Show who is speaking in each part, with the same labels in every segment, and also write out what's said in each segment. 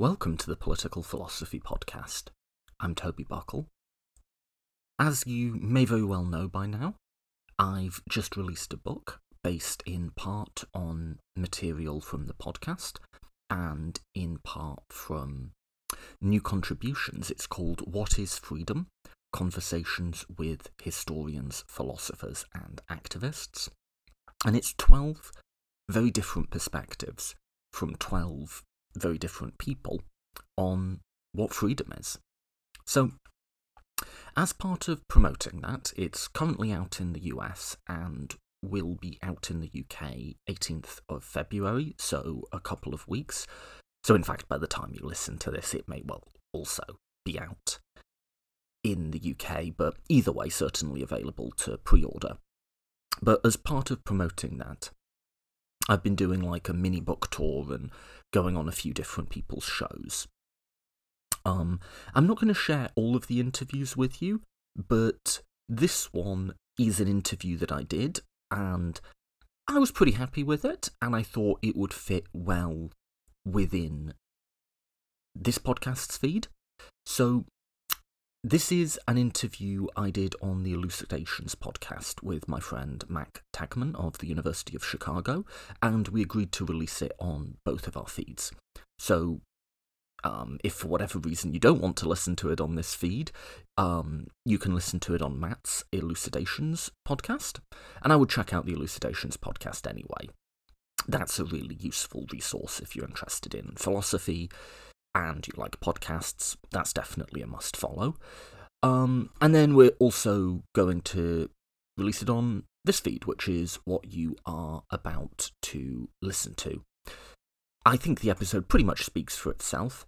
Speaker 1: Welcome to the Political Philosophy Podcast. I'm Toby Buckle. As you may very well know by now, I've just released a book based in part on material from the podcast and in part from new contributions. It's called What is Freedom? Conversations with Historians, Philosophers, and Activists. And it's 12 very different perspectives from 12 very different people on what freedom is. So, as part of promoting that, it's currently out in the US and will be out in the UK 18th of February, so a couple of weeks. So, in fact, by the time you listen to this, it may well also be out in the UK, but either way, certainly available to pre order. But as part of promoting that, I've been doing like a mini book tour and going on a few different people's shows. Um, I'm not going to share all of the interviews with you, but this one is an interview that I did, and I was pretty happy with it, and I thought it would fit well within this podcast's feed. So this is an interview I did on the Elucidations podcast with my friend Matt Teichman of the University of Chicago, and we agreed to release it on both of our feeds. So, um, if for whatever reason you don't want to listen to it on this feed, um, you can listen to it on Matt's Elucidations podcast, and I would check out the Elucidations podcast anyway. That's a really useful resource if you're interested in philosophy, and you like podcasts, that's definitely a must follow. Um, and then we're also going to release it on this feed, which is what you are about to listen to. I think the episode pretty much speaks for itself.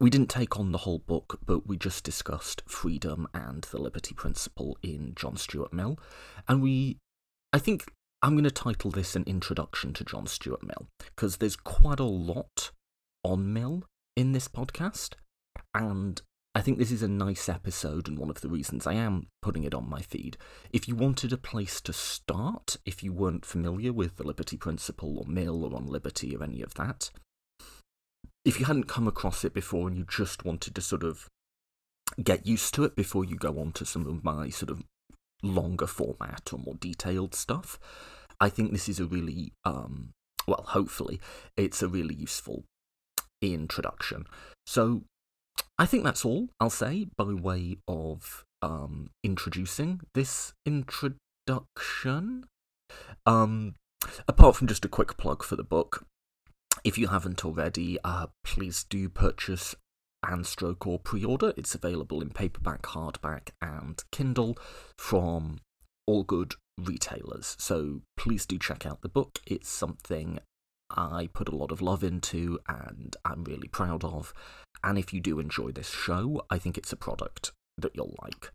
Speaker 1: We didn't take on the whole book, but we just discussed freedom and the liberty principle in John Stuart Mill. And we, I think I'm going to title this an introduction to John Stuart Mill, because there's quite a lot on Mill in this podcast. And I think this is a nice episode, and one of the reasons I am putting it on my feed. If you wanted a place to start, if you weren't familiar with the Liberty Principle or Mill or on Liberty or any of that, if you hadn't come across it before and you just wanted to sort of get used to it before you go on to some of my sort of longer format or more detailed stuff, I think this is a really, um, well, hopefully, it's a really useful introduction. So I think that's all I'll say by way of um, introducing this introduction. Um, apart from just a quick plug for the book, if you haven't already, uh, please do purchase and stroke or pre-order. It's available in paperback, hardback, and Kindle from all good retailers. So please do check out the book. It's something I put a lot of love into and I'm really proud of. And if you do enjoy this show, I think it's a product that you'll like.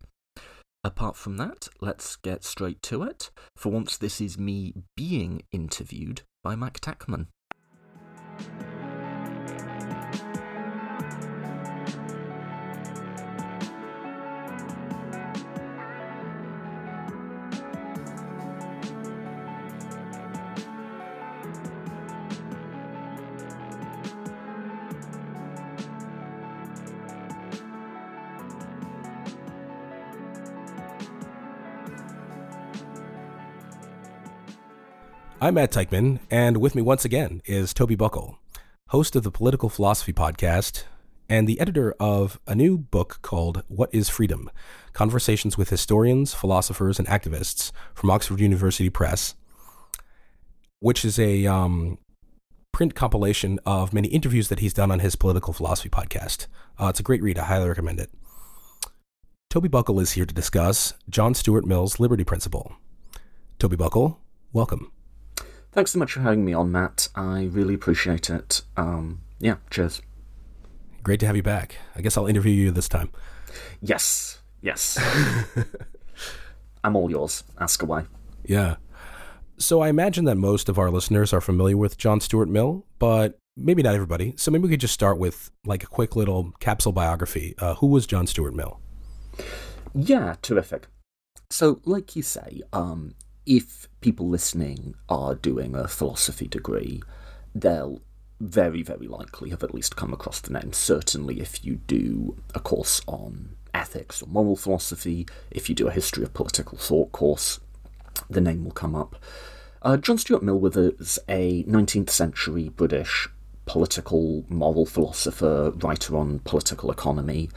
Speaker 1: Apart from that, let's get straight to it. For once, this is me being interviewed by Matt Teichman.
Speaker 2: I'm Matt Teichman, and with me once again is Toby Buckle, host of the Political Philosophy Podcast and the editor of a new book called What is Freedom? Conversations with Historians, Philosophers, and Activists from Oxford University Press, which is a um, print compilation of many interviews that he's done on his Political Philosophy Podcast. Uh, it's a great read. I highly recommend it. Toby Buckle is here to discuss John Stuart Mill's Liberty Principle. Toby Buckle, welcome.
Speaker 1: Thanks so much for having me on, Matt. I really appreciate it. Um, yeah, cheers.
Speaker 2: Great to have you back. I guess I'll interview you this time.
Speaker 1: Yes, yes. I'm all yours. Ask away.
Speaker 2: Yeah. So I imagine that most of our listeners are familiar with John Stuart Mill, but maybe not everybody. So maybe we could just start with like a quick little capsule biography. Uh, who was John Stuart Mill?
Speaker 1: Yeah, terrific. So, like you say, um, if people listening are doing a philosophy degree, they'll very, very likely have at least come across the name. Certainly, if you do a course on ethics or moral philosophy, if you do a history of political thought course, the name will come up. Uh, John Stuart Mill was a 19th century British political moral philosopher, writer on political economy.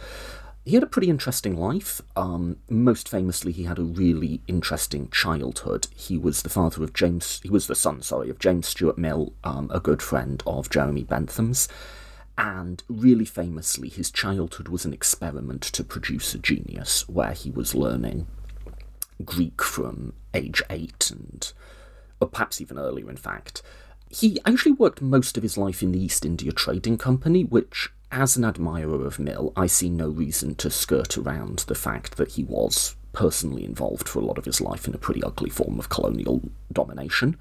Speaker 1: He had a pretty interesting life. Um, most famously, he had a really interesting childhood. He was the father of James, he was the son, sorry, of James Stuart Mill, um, a good friend of Jeremy Bentham's. And really famously, his childhood was an experiment to produce a genius where he was learning Greek from age eight and or perhaps even earlier, in fact. He actually worked most of his life in the East India Trading Company, which, as an admirer of Mill, I see no reason to skirt around the fact that he was personally involved for a lot of his life in a pretty ugly form of colonial domination.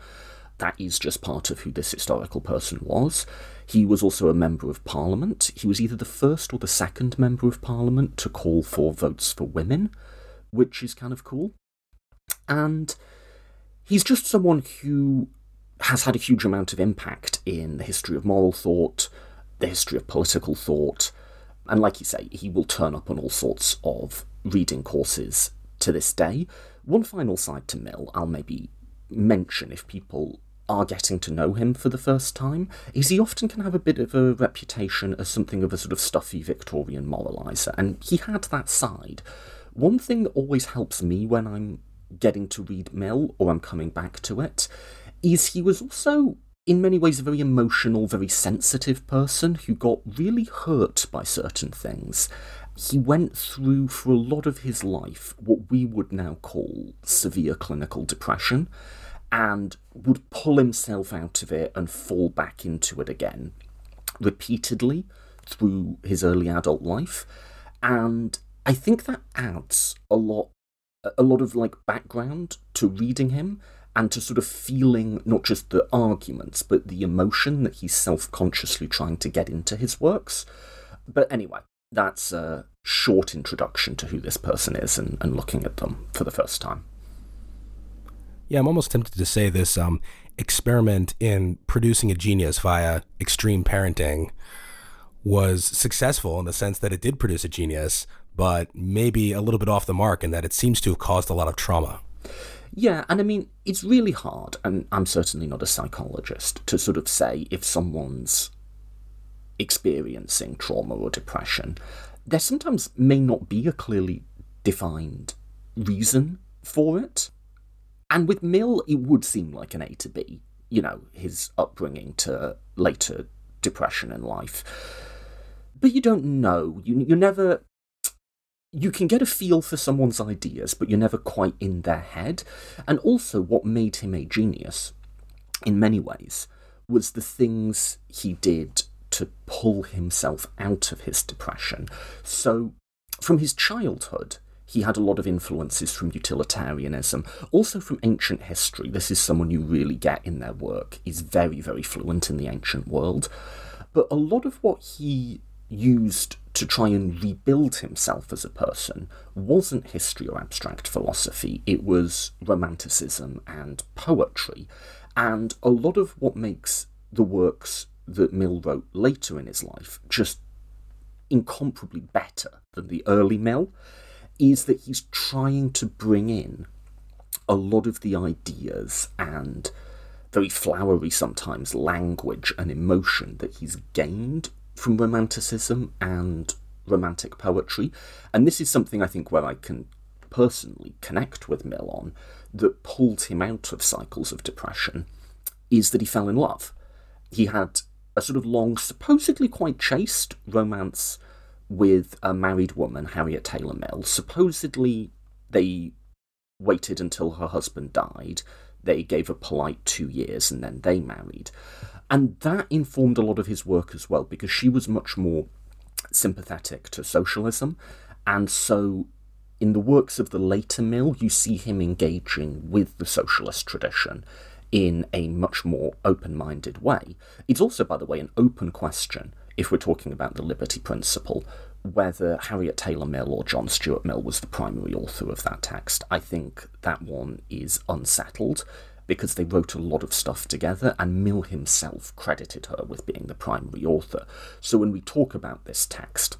Speaker 1: That is just part of who this historical person was. He was also a member of parliament. He was either the first or the second member of parliament to call for votes for women, which is kind of cool. And he's just someone who has had a huge amount of impact in the history of moral thought, the history of political thought, and like you say, he will turn up on all sorts of reading courses to this day. One final side to Mill I'll maybe mention if people are getting to know him for the first time is he often can have a bit of a reputation as something of a sort of stuffy Victorian moralizer, and he had that side. One thing that always helps me when I'm getting to read Mill or I'm coming back to it is he was also in many ways a very emotional, very sensitive person who got really hurt by certain things. He went through for a lot of his life what we would now call severe clinical depression and would pull himself out of it and fall back into it again repeatedly through his early adult life. And I think that adds a lot a lot of like background to reading him and to sort of feeling not just the arguments but the emotion that he's self-consciously trying to get into his works but anyway that's a short introduction to who this person is and, and looking at them for the first time
Speaker 2: yeah i'm almost tempted to say this um, experiment in producing a genius via extreme parenting was successful in the sense that it did produce a genius but maybe a little bit off the mark in that it seems to have caused a lot of trauma.
Speaker 1: Yeah, and I mean, it's really hard, and I'm certainly not a psychologist, to sort of say if someone's experiencing trauma or depression. There sometimes may not be a clearly defined reason for it. And with Mill, it would seem like an A to B, you know, his upbringing to later depression in life. But you don't know. You, you never you can get a feel for someone's ideas, but you're never quite in their head. And also, what made him a genius, in many ways, was the things he did to pull himself out of his depression. So, from his childhood, he had a lot of influences from utilitarianism, also from ancient history. This is someone you really get in their work. He's very, very fluent in the ancient world. But a lot of what he used to try and rebuild himself as a person wasn't history or abstract philosophy, it was romanticism and poetry. And a lot of what makes the works that Mill wrote later in his life just incomparably better than the early Mill is that he's trying to bring in a lot of the ideas and very flowery sometimes language and emotion that he's gained from romanticism and romantic poetry. And this is something I think where I can personally connect with Mill on that pulled him out of cycles of depression is that he fell in love. He had a sort of long, supposedly quite chaste romance with a married woman, Harriet Taylor Mill. Supposedly, they waited until her husband died. They gave a polite two years and then they married. And that informed a lot of his work as well, because she was much more sympathetic to socialism. And so, in the works of the later Mill, you see him engaging with the socialist tradition in a much more open minded way. It's also, by the way, an open question, if we're talking about the liberty principle, whether Harriet Taylor Mill or John Stuart Mill was the primary author of that text. I think that one is unsettled because they wrote a lot of stuff together, and Mill himself credited her with being the primary author. So when we talk about this text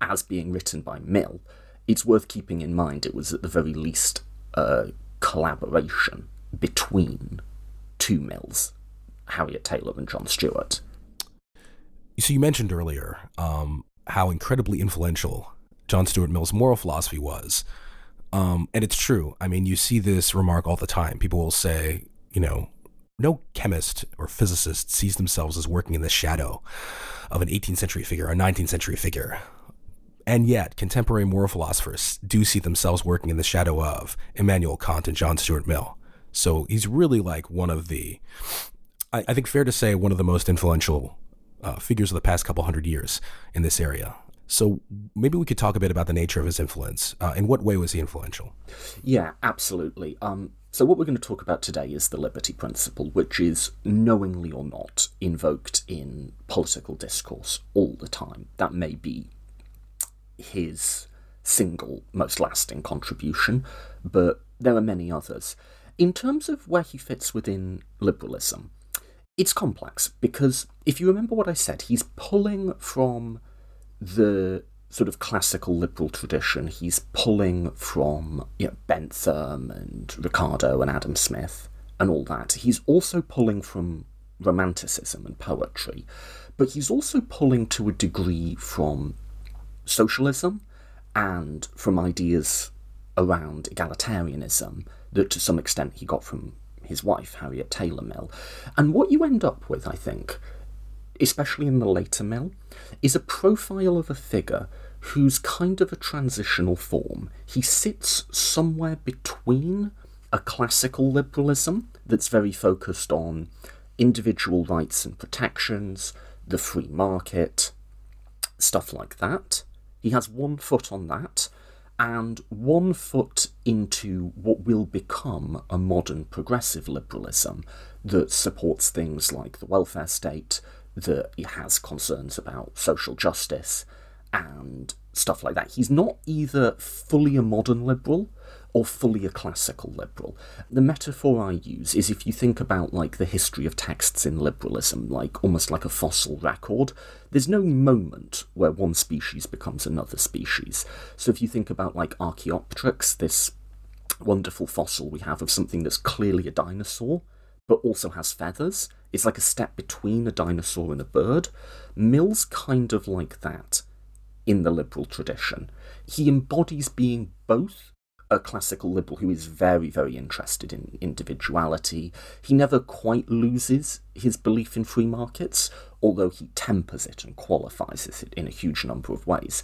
Speaker 1: as being written by Mill, it's worth keeping in mind it was at the very least a collaboration between two Mills, Harriet Taylor and John Stuart.
Speaker 2: So you mentioned earlier um, how incredibly influential John Stuart Mill's moral philosophy was. Um, and it's true. I mean, you see this remark all the time. People will say, you know, no chemist or physicist sees themselves as working in the shadow of an 18th century figure, a 19th century figure. And yet, contemporary moral philosophers do see themselves working in the shadow of Immanuel Kant and John Stuart Mill. So he's really like one of the, I, I think, fair to say, one of the most influential uh, figures of the past couple hundred years in this area. So maybe we could talk a bit about the nature of his influence. Uh, in what way was he influential?
Speaker 1: Yeah, absolutely. Um, so what we're going to talk about today is the liberty principle, which is knowingly or not invoked in political discourse all the time. That may be his single most lasting contribution, but there are many others. In terms of where he fits within liberalism, it's complex because if you remember what I said, he's pulling from the sort of classical liberal tradition. He's pulling from you know, Bentham and Ricardo and Adam Smith and all that. He's also pulling from romanticism and poetry, but he's also pulling to a degree from socialism and from ideas around egalitarianism that to some extent he got from his wife, Harriet Taylor Mill. And what you end up with, I think, especially in the later Mill, is a profile of a figure who's kind of a transitional form. He sits somewhere between a classical liberalism that's very focused on individual rights and protections, the free market, stuff like that. He has one foot on that, and one foot into what will become a modern progressive liberalism that supports things like the welfare state, that he has concerns about social justice and stuff like that. He's not either fully a modern liberal or fully a classical liberal. The metaphor I use is if you think about like the history of texts in liberalism, like almost like a fossil record, there's no moment where one species becomes another species. So if you think about like Archaeopteryx, this wonderful fossil we have of something that's clearly a dinosaur, but also has feathers, it's like a step between a dinosaur and a bird. Mill's kind of like that in the liberal tradition. He embodies being both a classical liberal who is very, very interested in individuality. He never quite loses his belief in free markets, although he tempers it and qualifies it in a huge number of ways.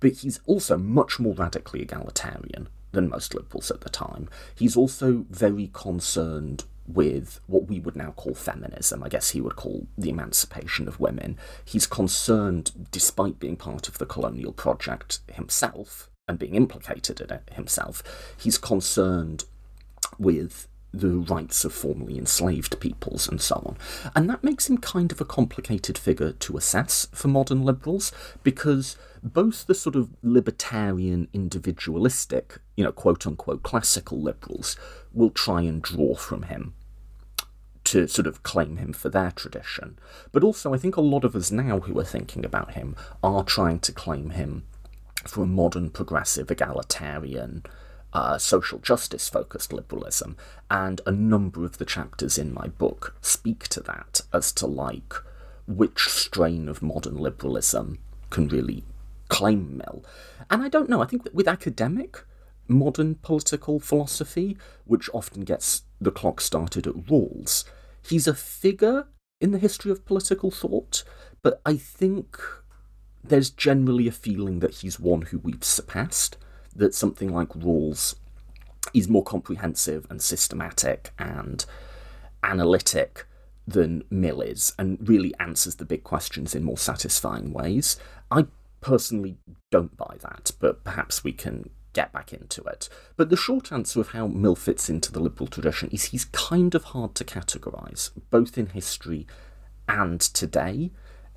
Speaker 1: But he's also much more radically egalitarian than most liberals at the time. He's also very concerned with what we would now call feminism. I guess he would call the emancipation of women. He's concerned, despite being part of the colonial project himself and being implicated in it himself, he's concerned with the rights of formerly enslaved peoples and so on. And that makes him kind of a complicated figure to assess for modern liberals because both the sort of libertarian, individualistic, you know, quote unquote classical liberals will try and draw from him to sort of claim him for their tradition. But also, I think a lot of us now who are thinking about him are trying to claim him for a modern, progressive, egalitarian, uh, social justice focused liberalism. And a number of the chapters in my book speak to that as to like which strain of modern liberalism can really claim Mill. And I don't know, I think with academic modern political philosophy, which often gets the clock started at Rawls, He's a figure in the history of political thought, but I think there's generally a feeling that he's one who we've surpassed, that something like Rawls is more comprehensive and systematic and analytic than Mill is, and really answers the big questions in more satisfying ways. I personally don't buy that, but perhaps we can get back into it. But the short answer of how Mill fits into the liberal tradition is he's kind of hard to categorise, both in history and today.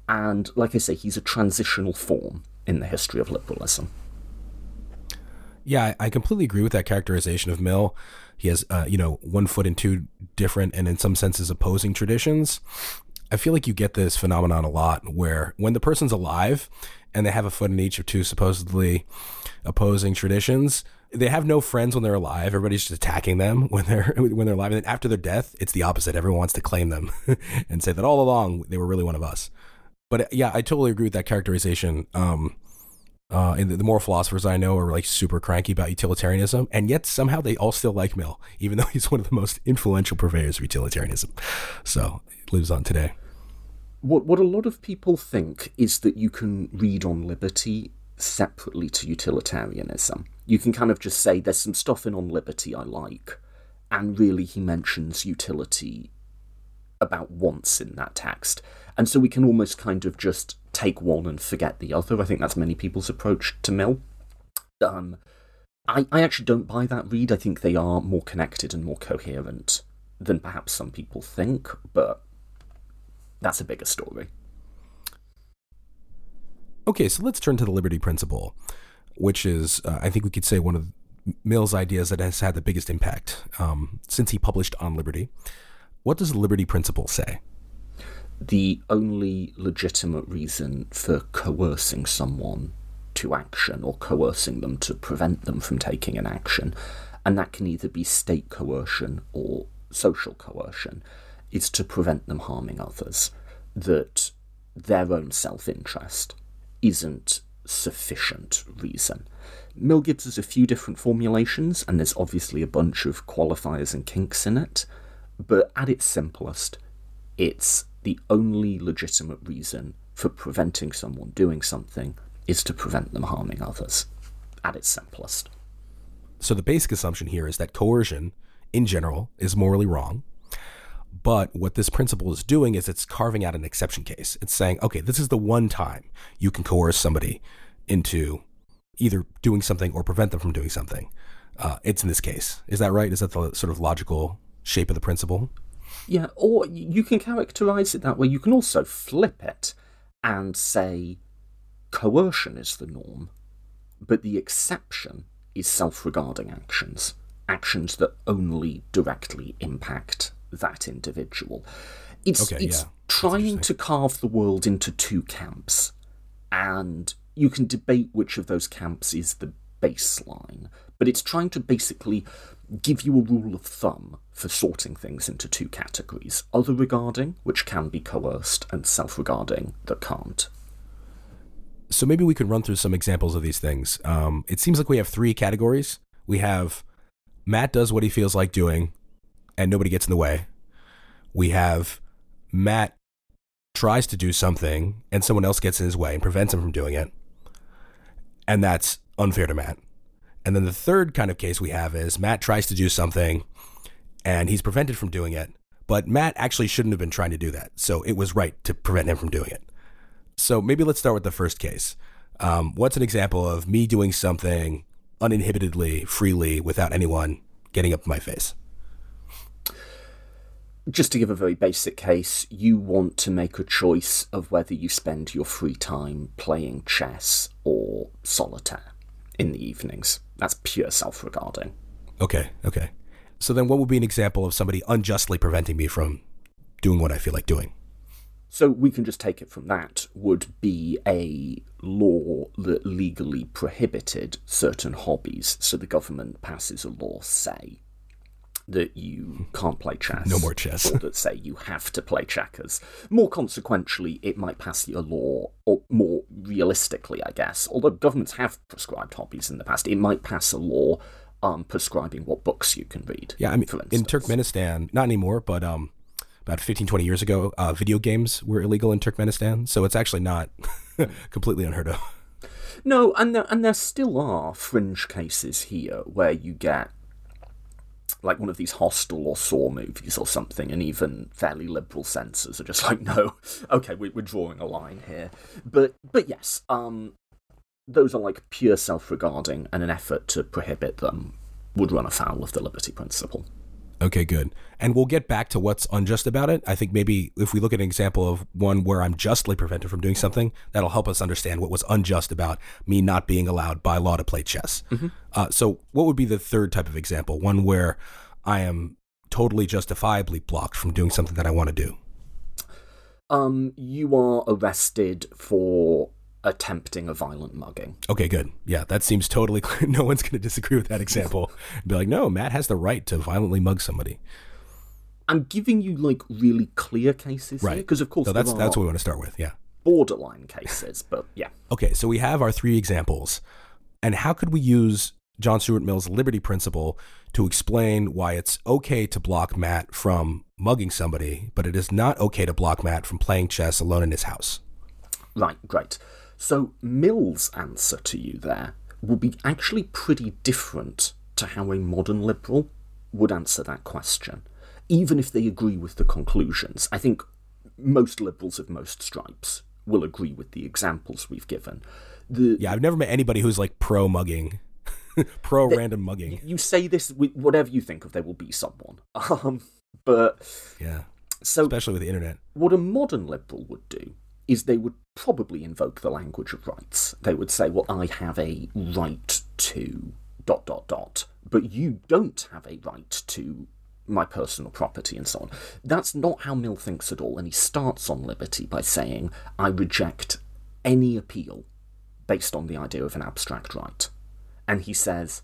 Speaker 1: And like I say, he's a transitional form in the history of liberalism.
Speaker 2: Yeah, I completely agree with that characterization of Mill. He has, uh, you know, one foot in two different and in some senses opposing traditions. I feel like you get this phenomenon a lot where when the person's alive and they have a foot in each of two supposedly opposing traditions, they have no friends when they're alive. Everybody's just attacking them when they're when they're alive. And then after their death, it's the opposite. Everyone wants to claim them and say that all along they were really one of us. But yeah, I totally agree with that characterization. Um, uh, and the, the moral philosophers I know are like super cranky about utilitarianism, and yet somehow they all still like Mill, even though he's one of the most influential purveyors of utilitarianism. So it lives on today.
Speaker 1: What what a lot of people think is that you can read on liberty separately to utilitarianism. You can kind of just say there's some stuff in on liberty I like, and really he mentions utility about once in that text. And so we can almost kind of just take one and forget the other. I think that's many people's approach to Mill. Um, I, I actually don't buy that read. I think they are more connected and more coherent than perhaps some people think, but that's a bigger story.
Speaker 2: Okay, so let's turn to the liberty principle, which is, uh, I think we could say, one of Mill's ideas that has had the biggest impact um, since he published On Liberty. What does the liberty principle say?
Speaker 1: The only legitimate reason for coercing someone to action or coercing them to prevent them from taking an action, and that can either be state coercion or social coercion, is to prevent them harming others, that their own self interest isn't sufficient reason. Mill gives us a few different formulations, and there's obviously a bunch of qualifiers and kinks in it, but at its simplest, it's the only legitimate reason for preventing someone doing something is to prevent them harming others. At its simplest.
Speaker 2: So the basic assumption here is that coercion, in general, is morally wrong, but what this principle is doing is it's carving out an exception case. It's saying, okay, this is the one time you can coerce somebody into either doing something or prevent them from doing something. Uh, it's in this case. Is that right? Is that the sort of logical shape of the principle?
Speaker 1: Yeah, or you can characterize it that way. You can also flip it and say coercion is the norm, but the exception is self regarding actions, actions that only directly impact that individual. It's okay, it's yeah. trying to carve the world into two camps, and you can debate which of those camps is the baseline, but it's trying to basically give you a rule of thumb for sorting things into two categories other regarding, which can be coerced, and self regarding, that can't.
Speaker 2: So maybe we could run through some examples of these things. Um, it seems like we have three categories. We have Matt does what he feels like doing, and nobody gets in the way. We have Matt tries to do something and someone else gets in his way and prevents him from doing it. And that's unfair to Matt. And then the third kind of case we have is Matt tries to do something and he's prevented from doing it, but Matt actually shouldn't have been trying to do that. So it was right to prevent him from doing it. So maybe let's start with the first case. Um, what's an example of me doing something uninhibitedly, freely, without anyone getting up in my face?
Speaker 1: Just to give a very basic case, you want to make a choice of whether you spend your free time playing chess or solitaire in the evenings. That's pure self regarding.
Speaker 2: Okay, okay. So then what would be an example of somebody unjustly preventing me from doing what I feel like doing?
Speaker 1: So we can just take it from that would be a law that legally prohibited certain hobbies. So the government passes a law, say, that you can't play chess.
Speaker 2: No more chess.
Speaker 1: or that say you have to play checkers. More consequentially, it might pass a law, or more realistically, I guess, although governments have prescribed hobbies in the past, it might pass a law um, prescribing what books you can read.
Speaker 2: Yeah, I mean, in Turkmenistan, not anymore, but um, about 15, 20 years ago, uh, video games were illegal in Turkmenistan, so it's actually not completely unheard of.
Speaker 1: No, and there, and there still are fringe cases here where you get like one of these Hostel or Saw movies or something, and even fairly liberal censors are just like, no, okay, we, are drawing a line here. But but yes, um, those are like pure self-regarding, and an effort to prohibit them would run afoul of the liberty principle.
Speaker 2: Okay, good. And we'll get back to what's unjust about it. I think maybe if we look at an example of one where I'm justly prevented from doing something, that'll help us understand what was unjust about me not being allowed by law to play chess. Mm-hmm. Uh, so, what would be the third type of example? One where I am totally justifiably blocked from doing something that I want to do.
Speaker 1: Um, you are arrested for attempting a violent mugging.
Speaker 2: Okay, good. Yeah, that seems totally clear. No one's going to disagree with that example. Be like, no, Matt has the right to violently mug somebody.
Speaker 1: I'm giving you like really clear cases,
Speaker 2: right?
Speaker 1: Because of course,
Speaker 2: so that's that's what we want to start with. Yeah,
Speaker 1: borderline cases, but yeah.
Speaker 2: Okay, so we have our three examples, and how could we use John Stuart Mill's liberty principle to explain why it's okay to block Matt from mugging somebody, but it is not okay to block Matt from playing chess alone in his house?
Speaker 1: Right, great. So Mill's answer to you there will be actually pretty different to how a modern liberal would answer that question, even if they agree with the conclusions. I think most liberals of most stripes will agree with the examples we've given. The,
Speaker 2: yeah, I've never met anybody who's like pro mugging, pro random mugging.
Speaker 1: You say this with whatever you think of, there will be someone. Um, but
Speaker 2: yeah, so especially with the internet,
Speaker 1: what a modern liberal would do is they would probably invoke the language of rights. They would say, well, I have a right to dot dot dot, but you don't have a right to my personal property and so on. That's not how Mill thinks at all, and he starts on liberty by saying, I reject any appeal based on the idea of an abstract right. And he says,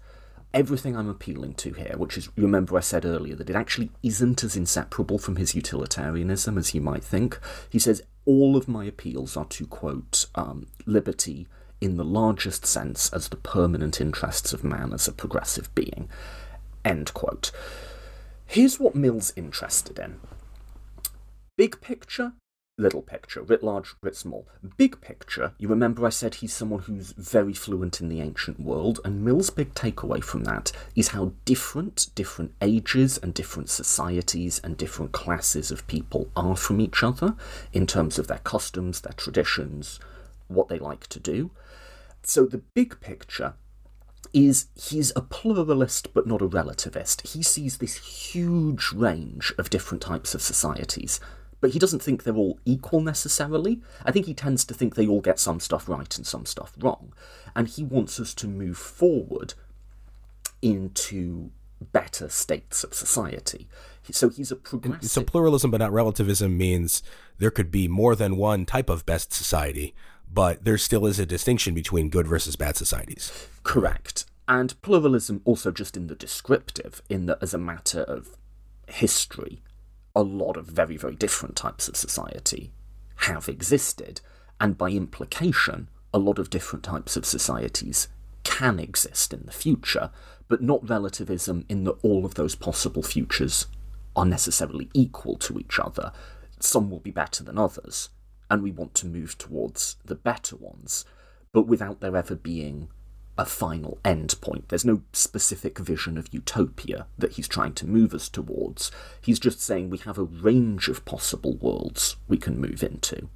Speaker 1: everything I'm appealing to here, which is, remember I said earlier that it actually isn't as inseparable from his utilitarianism as you might think. He says, all of my appeals are to quote um, liberty in the largest sense as the permanent interests of man as a progressive being. End quote. Here's what Mill's interested in. Big picture, little picture, writ large, writ small. Big picture, you remember I said he's someone who's very fluent in the ancient world, and Mill's big takeaway from that is how different different ages and different societies and different classes of people are from each other in terms of their customs, their traditions, what they like to do. So the big picture is he's a pluralist but not a relativist. He sees this huge range of different types of societies but he doesn't think they're all equal necessarily. I think he tends to think they all get some stuff right and some stuff wrong. And he wants us to move forward into better states of society. So he's a progressive.
Speaker 2: So pluralism but not relativism means there could be more than one type of best society, but there still is a distinction between good versus bad societies.
Speaker 1: Correct. And pluralism also just in the descriptive, in that as a matter of history, a lot of very, very different types of society have existed, and by implication, a lot of different types of societies can exist in the future, but not relativism in that all of those possible futures are necessarily equal to each other. Some will be better than others, and we want to move towards the better ones, but without there ever being a final end point. There's no specific vision of utopia that he's trying to move us towards. He's just saying we have a range of possible worlds we can move into.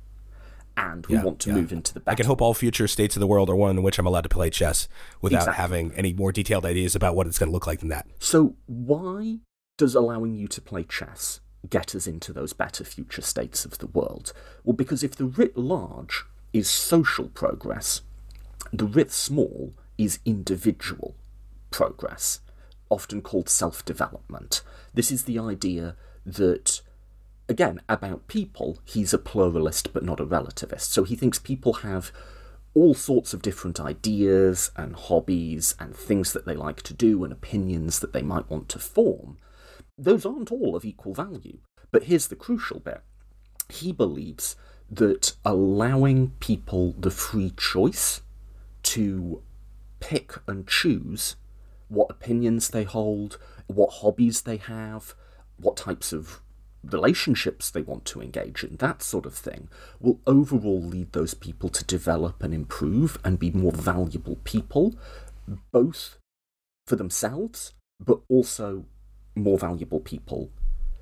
Speaker 1: And we yeah, want to yeah. move into the better.
Speaker 2: I can hope all future states of the world are one in which I'm allowed to play chess without exactly. having any more detailed ideas about what it's going to look like than that.
Speaker 1: So, why does allowing you to play chess get us into those better future states of the world? Well, because if the writ large is social progress, the writ small is individual progress, often called self development. This is the idea that, again, about people, he's a pluralist but not a relativist. So he thinks people have all sorts of different ideas and hobbies and things that they like to do and opinions that they might want to form. Those aren't all of equal value. But here's the crucial bit he believes that allowing people the free choice to pick and choose what opinions they hold, what hobbies they have, what types of relationships they want to engage in, that sort of thing, will overall lead those people to develop and improve and be more valuable people, both for themselves, but also more valuable people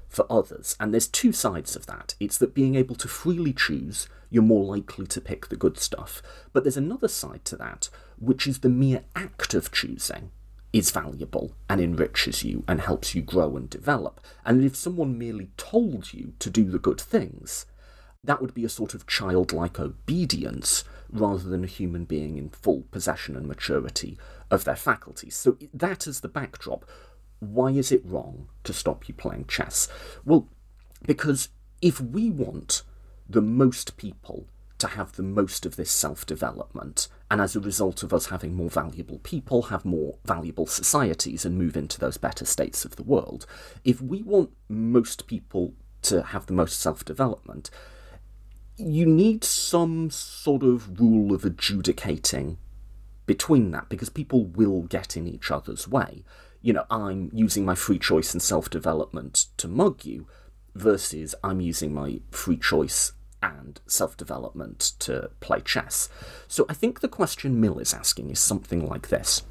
Speaker 1: for others. And there's two sides of that. It's that being able to freely choose, you're more likely to pick the good stuff. But there's another side to that, which is the mere act of choosing is valuable and enriches you and helps you grow and develop. And if someone merely told you to do the good things, that would be a sort of childlike obedience rather than a human being in full possession and maturity of their faculties. So, that is the backdrop. Why is it wrong to stop you playing chess? Well, because if we want the most people to have the most of this self development, and as a result of us having more valuable people, have more valuable societies and move into those better states of the world, if we want most people to have the most self development, you need some sort of rule of adjudicating between that because people will get in each other's way. You know, I'm using my free choice and self development to mug you versus I'm using my free choice and self development to play chess. So I think the question Mill is asking is something like this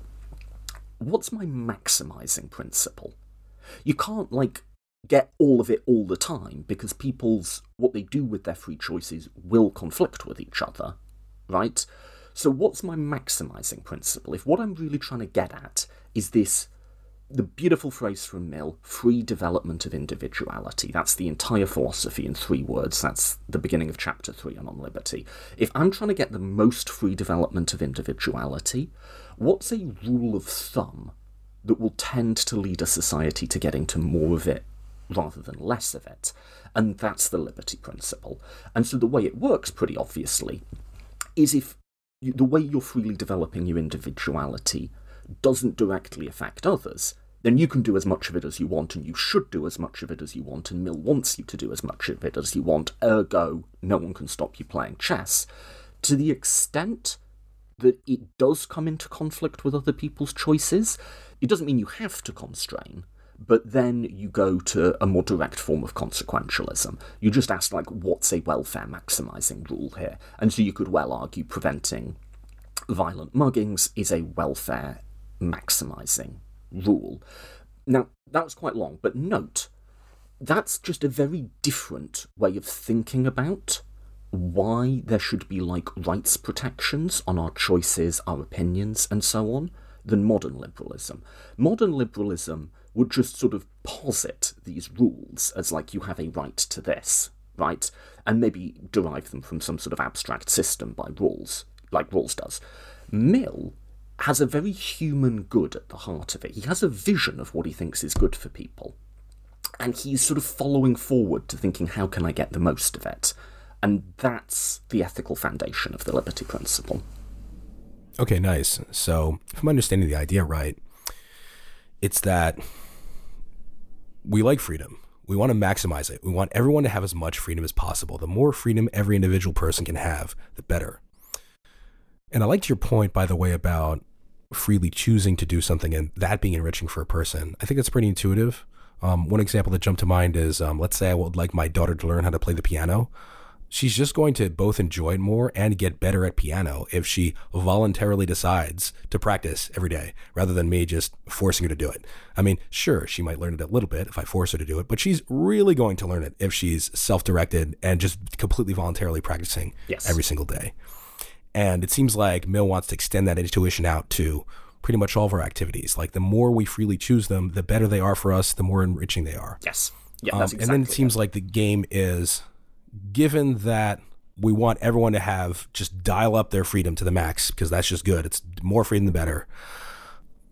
Speaker 1: What's my maximizing principle? You can't, like, get all of it all the time because people's what they do with their free choices will conflict with each other, right? So, what's my maximizing principle? If what I'm really trying to get at is this the beautiful phrase from Mill free development of individuality. That's the entire philosophy in three words. That's the beginning of chapter three on liberty. If I'm trying to get the most free development of individuality, what's a rule of thumb that will tend to lead a society to getting to more of it rather than less of it? And that's the liberty principle. And so the way it works, pretty obviously, is if you, the way you're freely developing your individuality doesn't directly affect others, then you can do as much of it as you want, and you should do as much of it as you want, and Mill wants you to do as much of it as you want, ergo, no one can stop you playing chess. To the extent that it does come into conflict with other people's choices, it doesn't mean you have to constrain, but then you go to a more direct form of consequentialism. You just ask, like, what's a welfare maximizing rule here? And so you could well argue preventing violent muggings is a welfare maximizing rule. Now, that was quite long, but note that's just a very different way of thinking about why there should be like rights protections on our choices, our opinions, and so on, than modern liberalism. Modern liberalism would just sort of posit these rules as like you have a right to this, right? And maybe derive them from some sort of abstract system by rules, like Rawls does. Mill has a very human good at the heart of it. He has a vision of what he thinks is good for people. And he's sort of following forward to thinking, how can I get the most of it? And that's the ethical foundation of the liberty principle.
Speaker 2: Okay, nice. So, if I'm understanding the idea right, it's that we like freedom. We want to maximize it. We want everyone to have as much freedom as possible. The more freedom every individual person can have, the better. And I liked your point, by the way, about freely choosing to do something and that being enriching for a person. I think that's pretty intuitive. Um, one example that jumped to mind is um, let's say I would like my daughter to learn how to play the piano. She's just going to both enjoy it more and get better at piano if she voluntarily decides to practice every day rather than me just forcing her to do it. I mean, sure, she might learn it a little bit if I force her to do it, but she's really going to learn it if she's self directed and just completely voluntarily practicing
Speaker 1: yes.
Speaker 2: every single day. And it seems like Mill wants to extend that intuition out to pretty much all of our activities. Like the more we freely choose them, the better they are for us, the more enriching they are.
Speaker 1: Yes.
Speaker 2: Yeah, um, exactly and then it seems it. like the game is given that we want everyone to have just dial up their freedom to the max because that's just good. It's more freedom the better.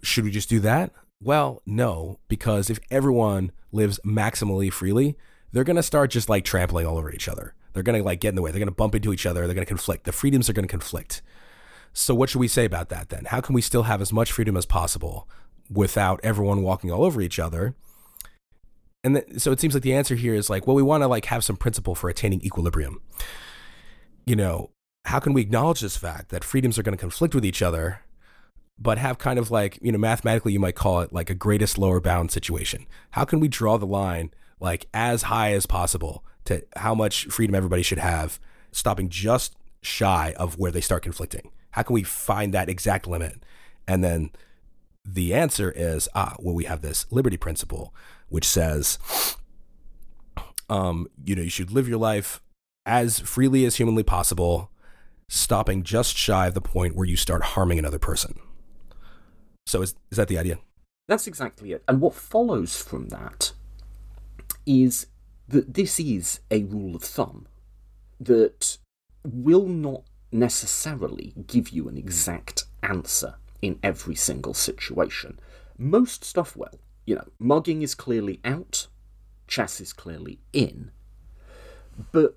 Speaker 2: Should we just do that? Well, no, because if everyone lives maximally freely, they're going to start just like trampling all over each other. They're going to like get in the way. They're going to bump into each other. They're going to conflict. The freedoms are going to conflict. So what should we say about that then? How can we still have as much freedom as possible without everyone walking all over each other? And th- so it seems like the answer here is like, well, we want to like have some principle for attaining equilibrium. You know, how can we acknowledge this fact that freedoms are going to conflict with each other, but have kind of like, you know, mathematically you might call it like a greatest lower bound situation? How can we draw the line like as high as possible to how much freedom everybody should have, stopping just shy of where they start conflicting? How can we find that exact limit? And then the answer is ah, well, we have this liberty principle, which says, um, you know, you should live your life as freely as humanly possible, stopping just shy of the point where you start harming another person. So is is that the idea?
Speaker 1: That's exactly it. And what follows from that is that this is a rule of thumb that will not necessarily give you an exact answer in every single situation. Most stuff will. You know, mugging is clearly out, chess is clearly in. But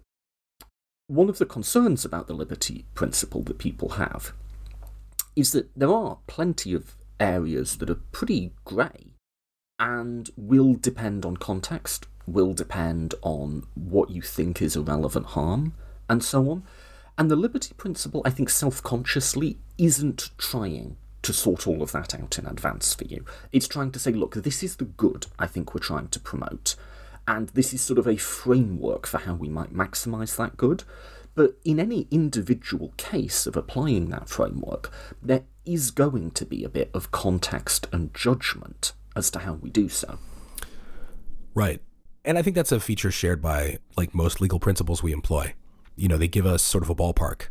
Speaker 1: one of the concerns about the liberty principle that people have is that there are plenty of areas that are pretty grey and will depend on context, will depend on what you think is a relevant harm, and so on. And the liberty principle, I think, self consciously isn't trying to sort all of that out in advance for you. It's trying to say, look, this is the good I think we're trying to promote, and this is sort of a framework for how we might maximise that good. But in any individual case of applying that framework, there is going to be a bit of context and judgment as to how we do so.
Speaker 2: Right. And I think that's a feature shared by like most legal principles we employ. You know, they give us sort of a ballpark.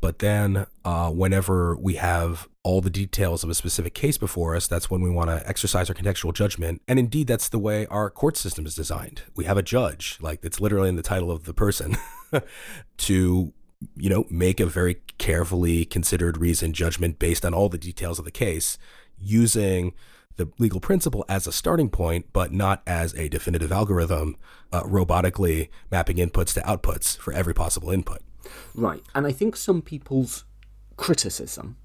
Speaker 2: But then uh, whenever we have all the details of a specific case before us, that's when we want to exercise our contextual judgment. And indeed, that's the way our court system is designed. We have a judge, like it's literally in the title of the person, to you know, make a very carefully considered reasoned judgment based on all the details of the case, using the legal principle as a starting point, but not as a definitive algorithm, uh, robotically mapping inputs to outputs for every possible input.
Speaker 1: Right. And I think some people's criticism,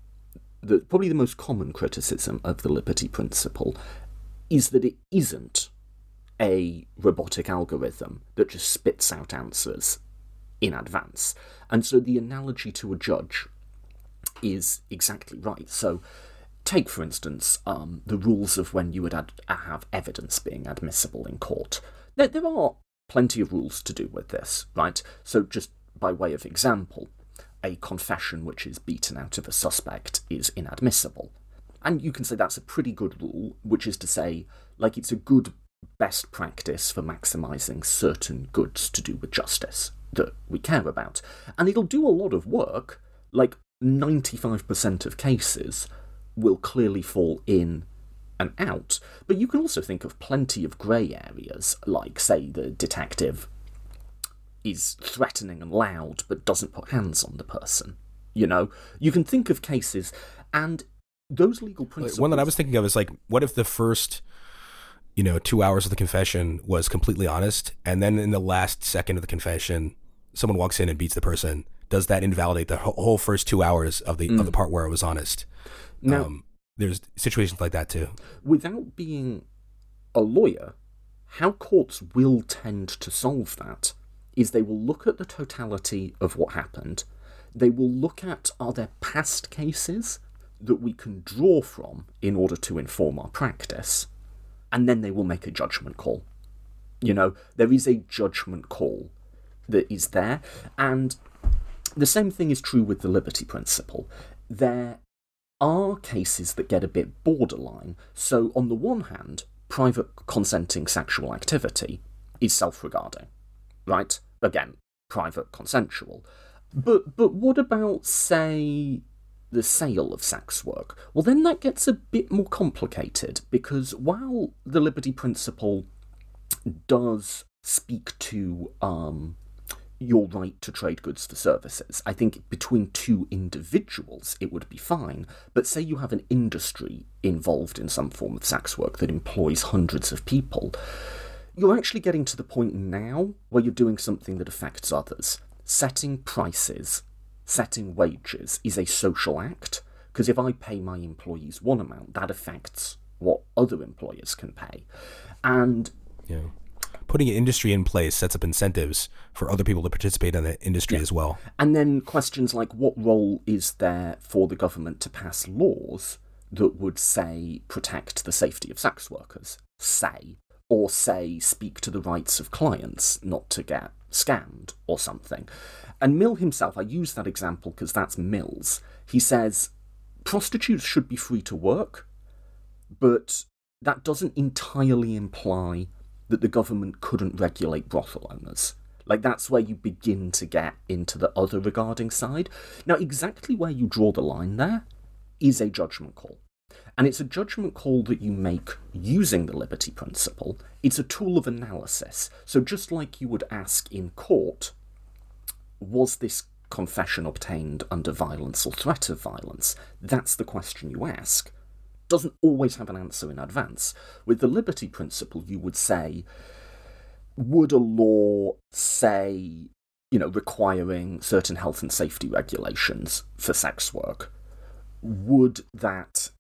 Speaker 1: the, probably the most common criticism of the liberty principle, is that it isn't a robotic algorithm that just spits out answers in advance. And so the analogy to a judge is exactly right. So, take for instance um, the rules of when you would ad- have evidence being admissible in court. There are plenty of rules to do with this, right? So, just by way of example, a confession which is beaten out of a suspect is inadmissible. And you can say that's a pretty good rule, which is to say, like, it's a good best practice for maximising certain goods to do with justice that we care about. And it'll do a lot of work, like 95% of cases will clearly fall in and out. But you can also think of plenty of grey areas, like, say, the detective is threatening and loud but doesn't put hands on the person. You know, you can think of cases, and those legal principles.
Speaker 2: One that I was thinking of is like, what if the first you know, two hours of the confession was completely honest, and then in the last second of the confession, someone walks in and beats the person, does that invalidate the whole first two hours of the mm. of the mm. part where it was honest? Now, um, there's situations like that too.
Speaker 1: Without being a lawyer, how courts will tend to solve that is they will look at the totality of what happened. They will look at are there past cases that we can draw from in order to inform our practice, and then they will make a judgment call. You know, there is a judgment call that is there. And the same thing is true with the liberty principle. There are cases that get a bit borderline. So, on the one hand, private consenting sexual activity is self regarding, right? Again, private consensual. But, but what about, say, the sale of sex work? Well, then that gets a bit more complicated because while the liberty principle does speak to um, your right to trade goods for services. I think between two individuals it would be fine, but say you have an industry involved in some form of sex work that employs hundreds of people, you're actually getting to the point now where you're doing something that affects others. Setting prices, setting wages is a social act, because if I pay my employees one amount, that affects what other employers can pay. And
Speaker 2: yeah putting an industry in place sets up incentives for other people to participate in the industry yeah. as well.
Speaker 1: And then questions like what role is there for the government to pass laws that would say protect the safety of sex workers, say, or say speak to the rights of clients not to get scammed or something. And Mill himself, I use that example because that's Mill's. He says prostitutes should be free to work, but that doesn't entirely imply that the government couldn't regulate brothel owners. Like, that's where you begin to get into the other regarding side. Now, exactly where you draw the line there is a judgment call. And it's a judgment call that you make using the liberty principle. It's a tool of analysis. So just like you would ask in court, was this confession obtained under violence or threat of violence? That's the question you ask. Doesn't always have an answer in advance. With the liberty principle, you would say, would a law say, you know, requiring certain health and safety regulations for sex work? Would that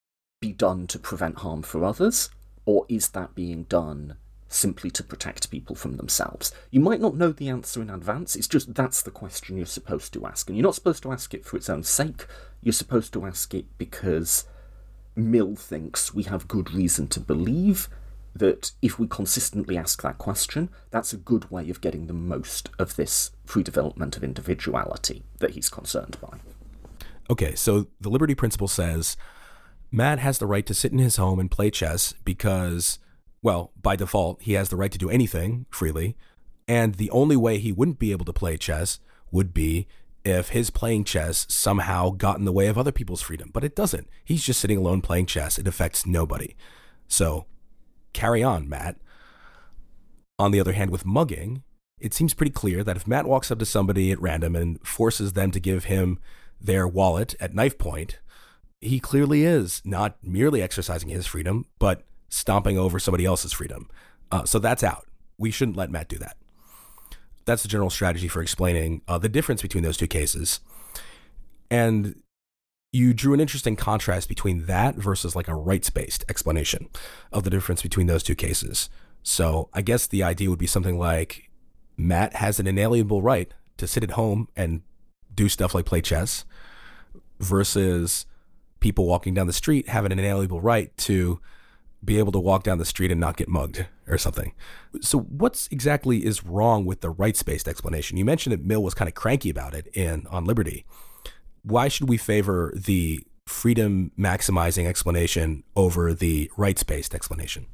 Speaker 1: be done to prevent harm for others? Or is that being done simply to protect people from themselves? You might not know the answer in advance, it's just that's the question you're supposed to ask. And you're not supposed to ask it for its own sake, you're supposed to ask it because Mill thinks we have good reason to believe that if we consistently ask that question, that's a good way of getting the most of this free development of individuality that he's concerned by.
Speaker 2: Okay, so the liberty principle says Matt has the right to sit in his home and play chess because, well, by default, he has the right to do anything freely. And the only way he wouldn't be able to play chess would be if his playing chess somehow got in the way of other people's freedom. But it doesn't. He's just sitting alone playing chess. It affects nobody. So carry on, Matt. On the other hand, with mugging, it seems pretty clear that if Matt walks up to somebody at random and forces them to give him their wallet at knife point, he clearly is not merely exercising his freedom, but stomping over somebody else's freedom. Uh, so that's out. We shouldn't let Matt do that. That's the general strategy for explaining uh, the difference between those two cases. And you drew an interesting contrast between that versus like a rights based explanation of the difference between those two cases. So I guess the idea would be something like Matt has an inalienable right to sit at home and do stuff like play chess versus people walking down the street have an inalienable right to be able to walk down the street and not get mugged or something. So, what's exactly is wrong with the rights based explanation? You mentioned that Mill was kind of cranky about it in On Liberty. Why should we favor the freedom maximizing explanation over the rights based explanation?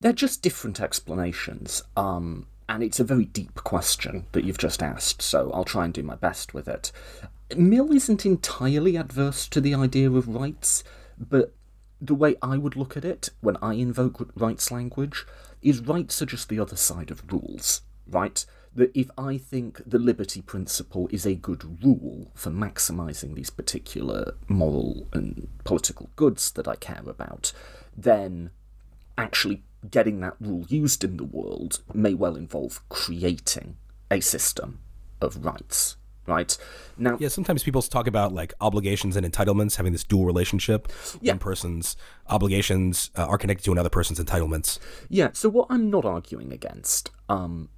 Speaker 1: They're just different explanations. Um, and it's a very deep question that you've just asked, so I'll try and do my best with it. Mill isn't entirely adverse to the idea of rights, but the way I would look at it when I invoke rights language is rights are just the other side of rules, right? That if I think the liberty principle is a good rule for maximising these particular moral and political goods that I care about, then actually getting that rule used in the world may well involve creating a system of rights right?
Speaker 2: Now yeah sometimes people talk about like obligations and entitlements having this dual relationship. Yeah. one person's obligations uh, are connected to another person's entitlements.
Speaker 1: Yeah so what i'm not arguing against um,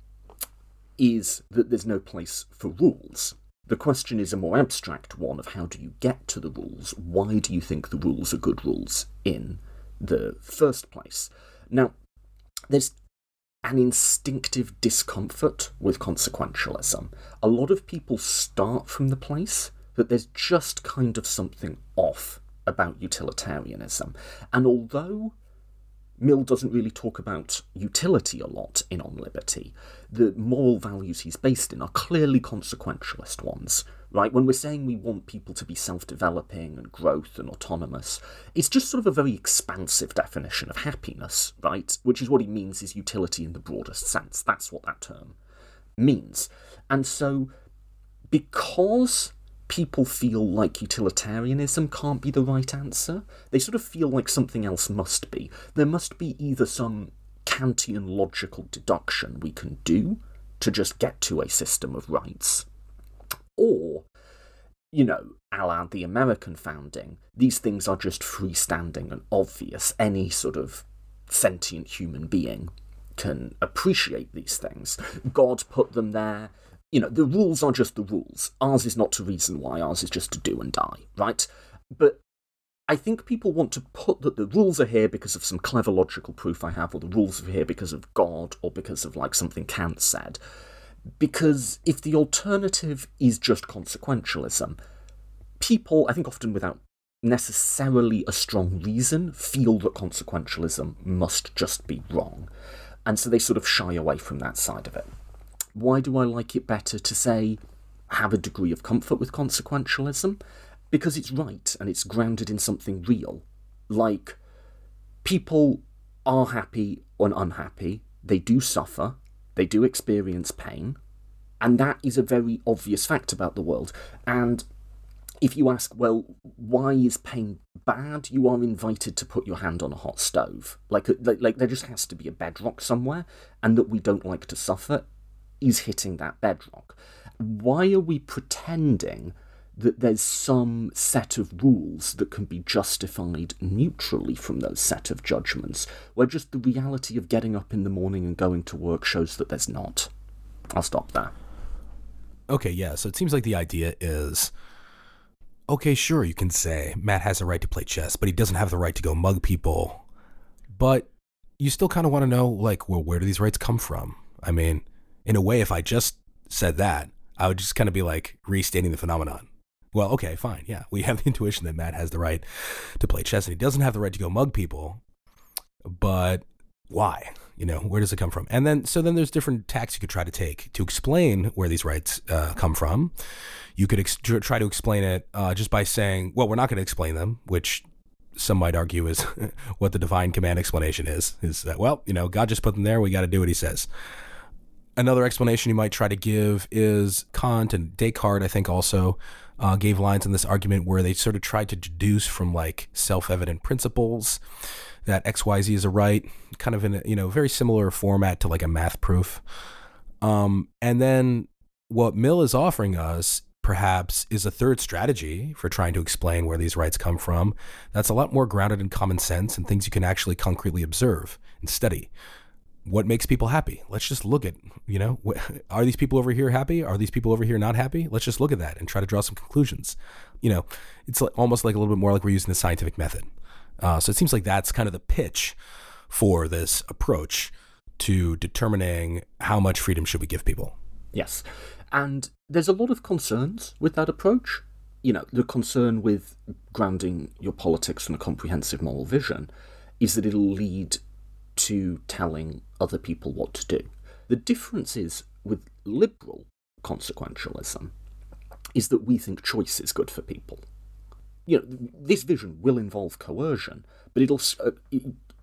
Speaker 1: is that there's no place for rules. The question is a more abstract one of how do you get to the rules? Why do you think the rules are good rules in the first place? Now, there's an instinctive discomfort with consequentialism. A lot of people start from the place that there's just kind of something off about utilitarianism. And although Mill doesn't really talk about utility a lot in On Liberty, the moral values he's based in are clearly consequentialist ones, right? When we're saying we want people to be self developing and growth and autonomous, it's just sort of a very expansive definition of happiness, right? Which is what he means is utility in the broadest sense. That's what that term means. And so, because people feel like utilitarianism can't be the right answer, they sort of feel like something else must be. There must be either some Kantian logical deduction we can do to just get to a system of rights or, you know, a la the American founding, these things are just freestanding and obvious. Any sort of sentient human being can appreciate these things. God put them there. You know, the rules are just the rules. Ours is not to reason why, ours is just to do and die, right? But I think people want to put that the rules are here because of some clever logical proof I have, or the rules are here because of God, or because of like something Kant said. Because if the alternative is just consequentialism, people, I think often without necessarily a strong reason, feel that consequentialism must just be wrong. And so they sort of shy away from that side of it. Why do I like it better to say, have a degree of comfort with consequentialism? Because it's right and it's grounded in something real. like people are happy and unhappy, they do suffer, they do experience pain, and that is a very obvious fact about the world. And if you ask, well, why is pain bad? You are invited to put your hand on a hot stove. Like, uh, like, like there just has to be a bedrock somewhere, and that we don't like to suffer is hitting that bedrock. Why are we pretending that there's some set of rules that can be justified neutrally from those set of judgments, where just the reality of getting up in the morning and going to work shows that there's not? I'll stop there.
Speaker 2: Okay, yeah. So it seems like the idea is okay, sure, you can say Matt has a right to play chess, but he doesn't have the right to go mug people. But you still kind of want to know, like, well, where do these rights come from? I mean, in a way, if I just said that, I would just kind of be like restating the phenomenon. Well, okay, fine. Yeah, we have the intuition that Matt has the right to play chess and he doesn't have the right to go mug people. But why? You know, where does it come from? And then, so then there's different tacks you could try to take to explain where these rights uh, come from. You could ex- try to explain it uh, just by saying, well, we're not going to explain them, which some might argue is what the divine command explanation is. Is that, well, you know, God just put them there. We got to do what he says. Another explanation you might try to give is Kant and Descartes, I think, also uh, gave lines in this argument where they sort of tried to deduce from like self evident principles that XYZ is a right, kind of in a you know very similar format to like a math proof. Um, and then what Mill is offering us perhaps is a third strategy for trying to explain where these rights come from that's a lot more grounded in common sense and things you can actually concretely observe and study what makes people happy let's just look at you know are these people over here happy are these people over here not happy let's just look at that and try to draw some conclusions you know it's almost like a little bit more like we're using the scientific method uh, so it seems like that's kind of the pitch for this approach to determining how much freedom should we give people.
Speaker 1: Yes. And there's a lot of concerns with that approach. You know, the concern with grounding your politics in a comprehensive moral vision is that it'll lead to telling other people what to do. The difference is with liberal consequentialism is that we think choice is good for people you know, this vision will involve coercion, but it'll uh,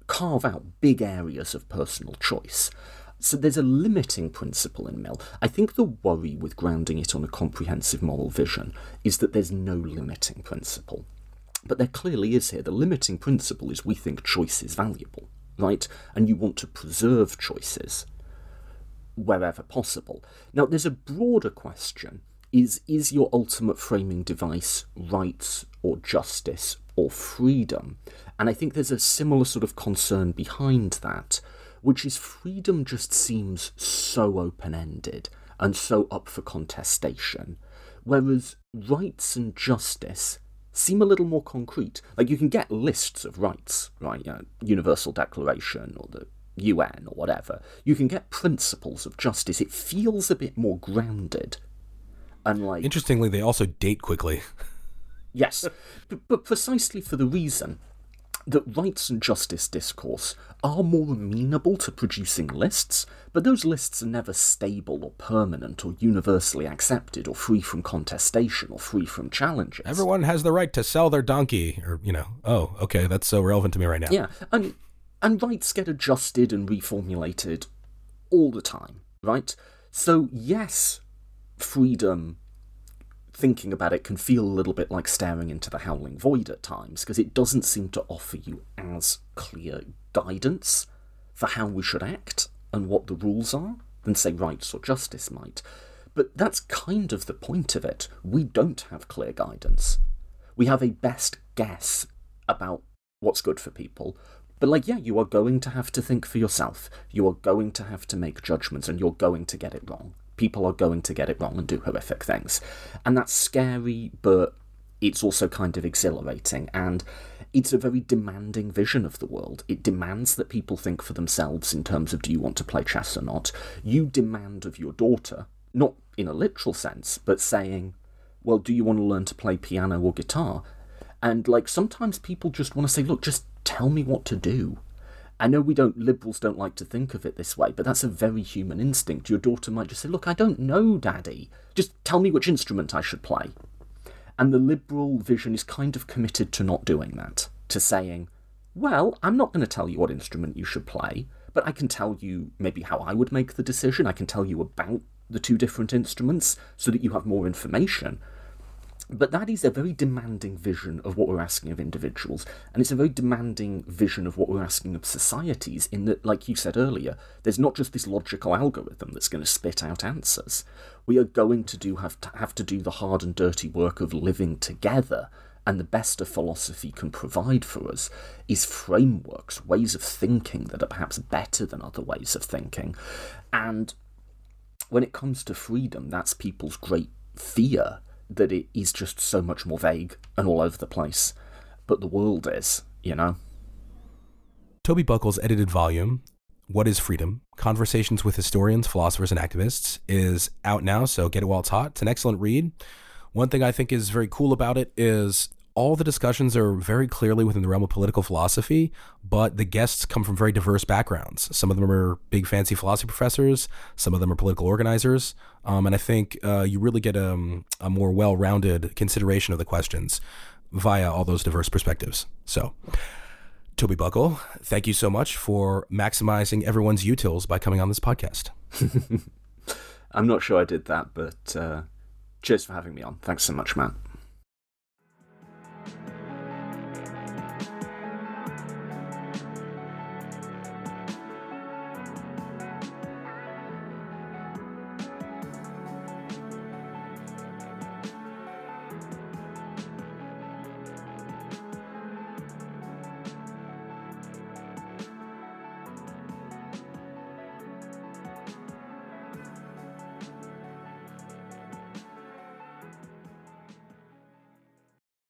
Speaker 1: carve out big areas of personal choice. So there's a limiting principle in Mill. I think the worry with grounding it on a comprehensive moral vision is that there's no limiting principle. But there clearly is here. The limiting principle is we think choice is valuable, right? And you want to preserve choices wherever possible. Now, there's a broader question is is your ultimate framing device rights or justice or freedom? And I think there's a similar sort of concern behind that, which is freedom just seems so open ended and so up for contestation, whereas rights and justice seem a little more concrete. Like you can get lists of rights, right? You know, Universal Declaration or the UN or whatever. You can get principles of justice. It feels a bit more grounded Unlike
Speaker 2: interestingly, they also date quickly.
Speaker 1: yes, but, but precisely for the reason that rights and justice discourse are more amenable to producing lists, but those lists are never stable or permanent or universally accepted or free from contestation or free from challenges.
Speaker 2: Everyone has the right to sell their donkey, or, you know, oh, okay, that's so relevant to me right now.
Speaker 1: Yeah, and, and rights get adjusted and reformulated all the time, right? So, yes, freedom, thinking about it, can feel a little bit like staring into the howling void at times, because it doesn't seem to offer you as clear guidance for how we should act and what the rules are than, say, rights or justice might. But that's kind of the point of it. We don't have clear guidance. We have a best guess about what's good for people. But, like, yeah, you are going to have to think for yourself. You are going to have to make judgments, and you're going to get it wrong people are going to get it wrong and do horrific things. And that's scary, but it's also kind of exhilarating. And it's a very demanding vision of the world. It demands that people think for themselves in terms of do you want to play chess or not. You demand of your daughter, not in a literal sense, but saying, well, do you want to learn to play piano or guitar? And like sometimes people just want to say, look, just tell me what to do. I know we don't, liberals don't like to think of it this way, but that's a very human instinct. Your daughter might just say, Look, I don't know, Daddy. Just tell me which instrument I should play. And the liberal vision is kind of committed to not doing that, to saying, well, I'm not going to tell you what instrument you should play, but I can tell you maybe how I would make the decision. I can tell you about the two different instruments so that you have more information. But that is a very demanding vision of what we're asking of individuals, and it's a very demanding vision of what we're asking of societies, in that, like you said earlier, there's not just this logical algorithm that's going to spit out answers. We are going to do have to have to do the hard and dirty work of living together, and the best a philosophy can provide for us is frameworks, ways of thinking that are perhaps better than other ways of thinking. And when it comes to freedom, that's people's great fear that it is just so much more vague and all over the place. But the world is, you know?
Speaker 2: Toby Buckle's edited volume, What is Freedom? Conversations with Historians, Philosophers, and Activists, is out now, so get it while it's hot. It's an excellent read. One thing I think is very cool about it is all the discussions are very clearly within the realm of political philosophy, but the guests come from very diverse backgrounds. Some of them are big fancy philosophy professors, some of them are political organizers, um, and I think uh, you really get a, um, a more well rounded consideration of the questions via all those diverse perspectives. So, Toby Buckle, thank you so much for maximizing everyone's utils by coming on this podcast.
Speaker 1: I'm not sure I did that, but uh, cheers for having me on. Thanks so much, man.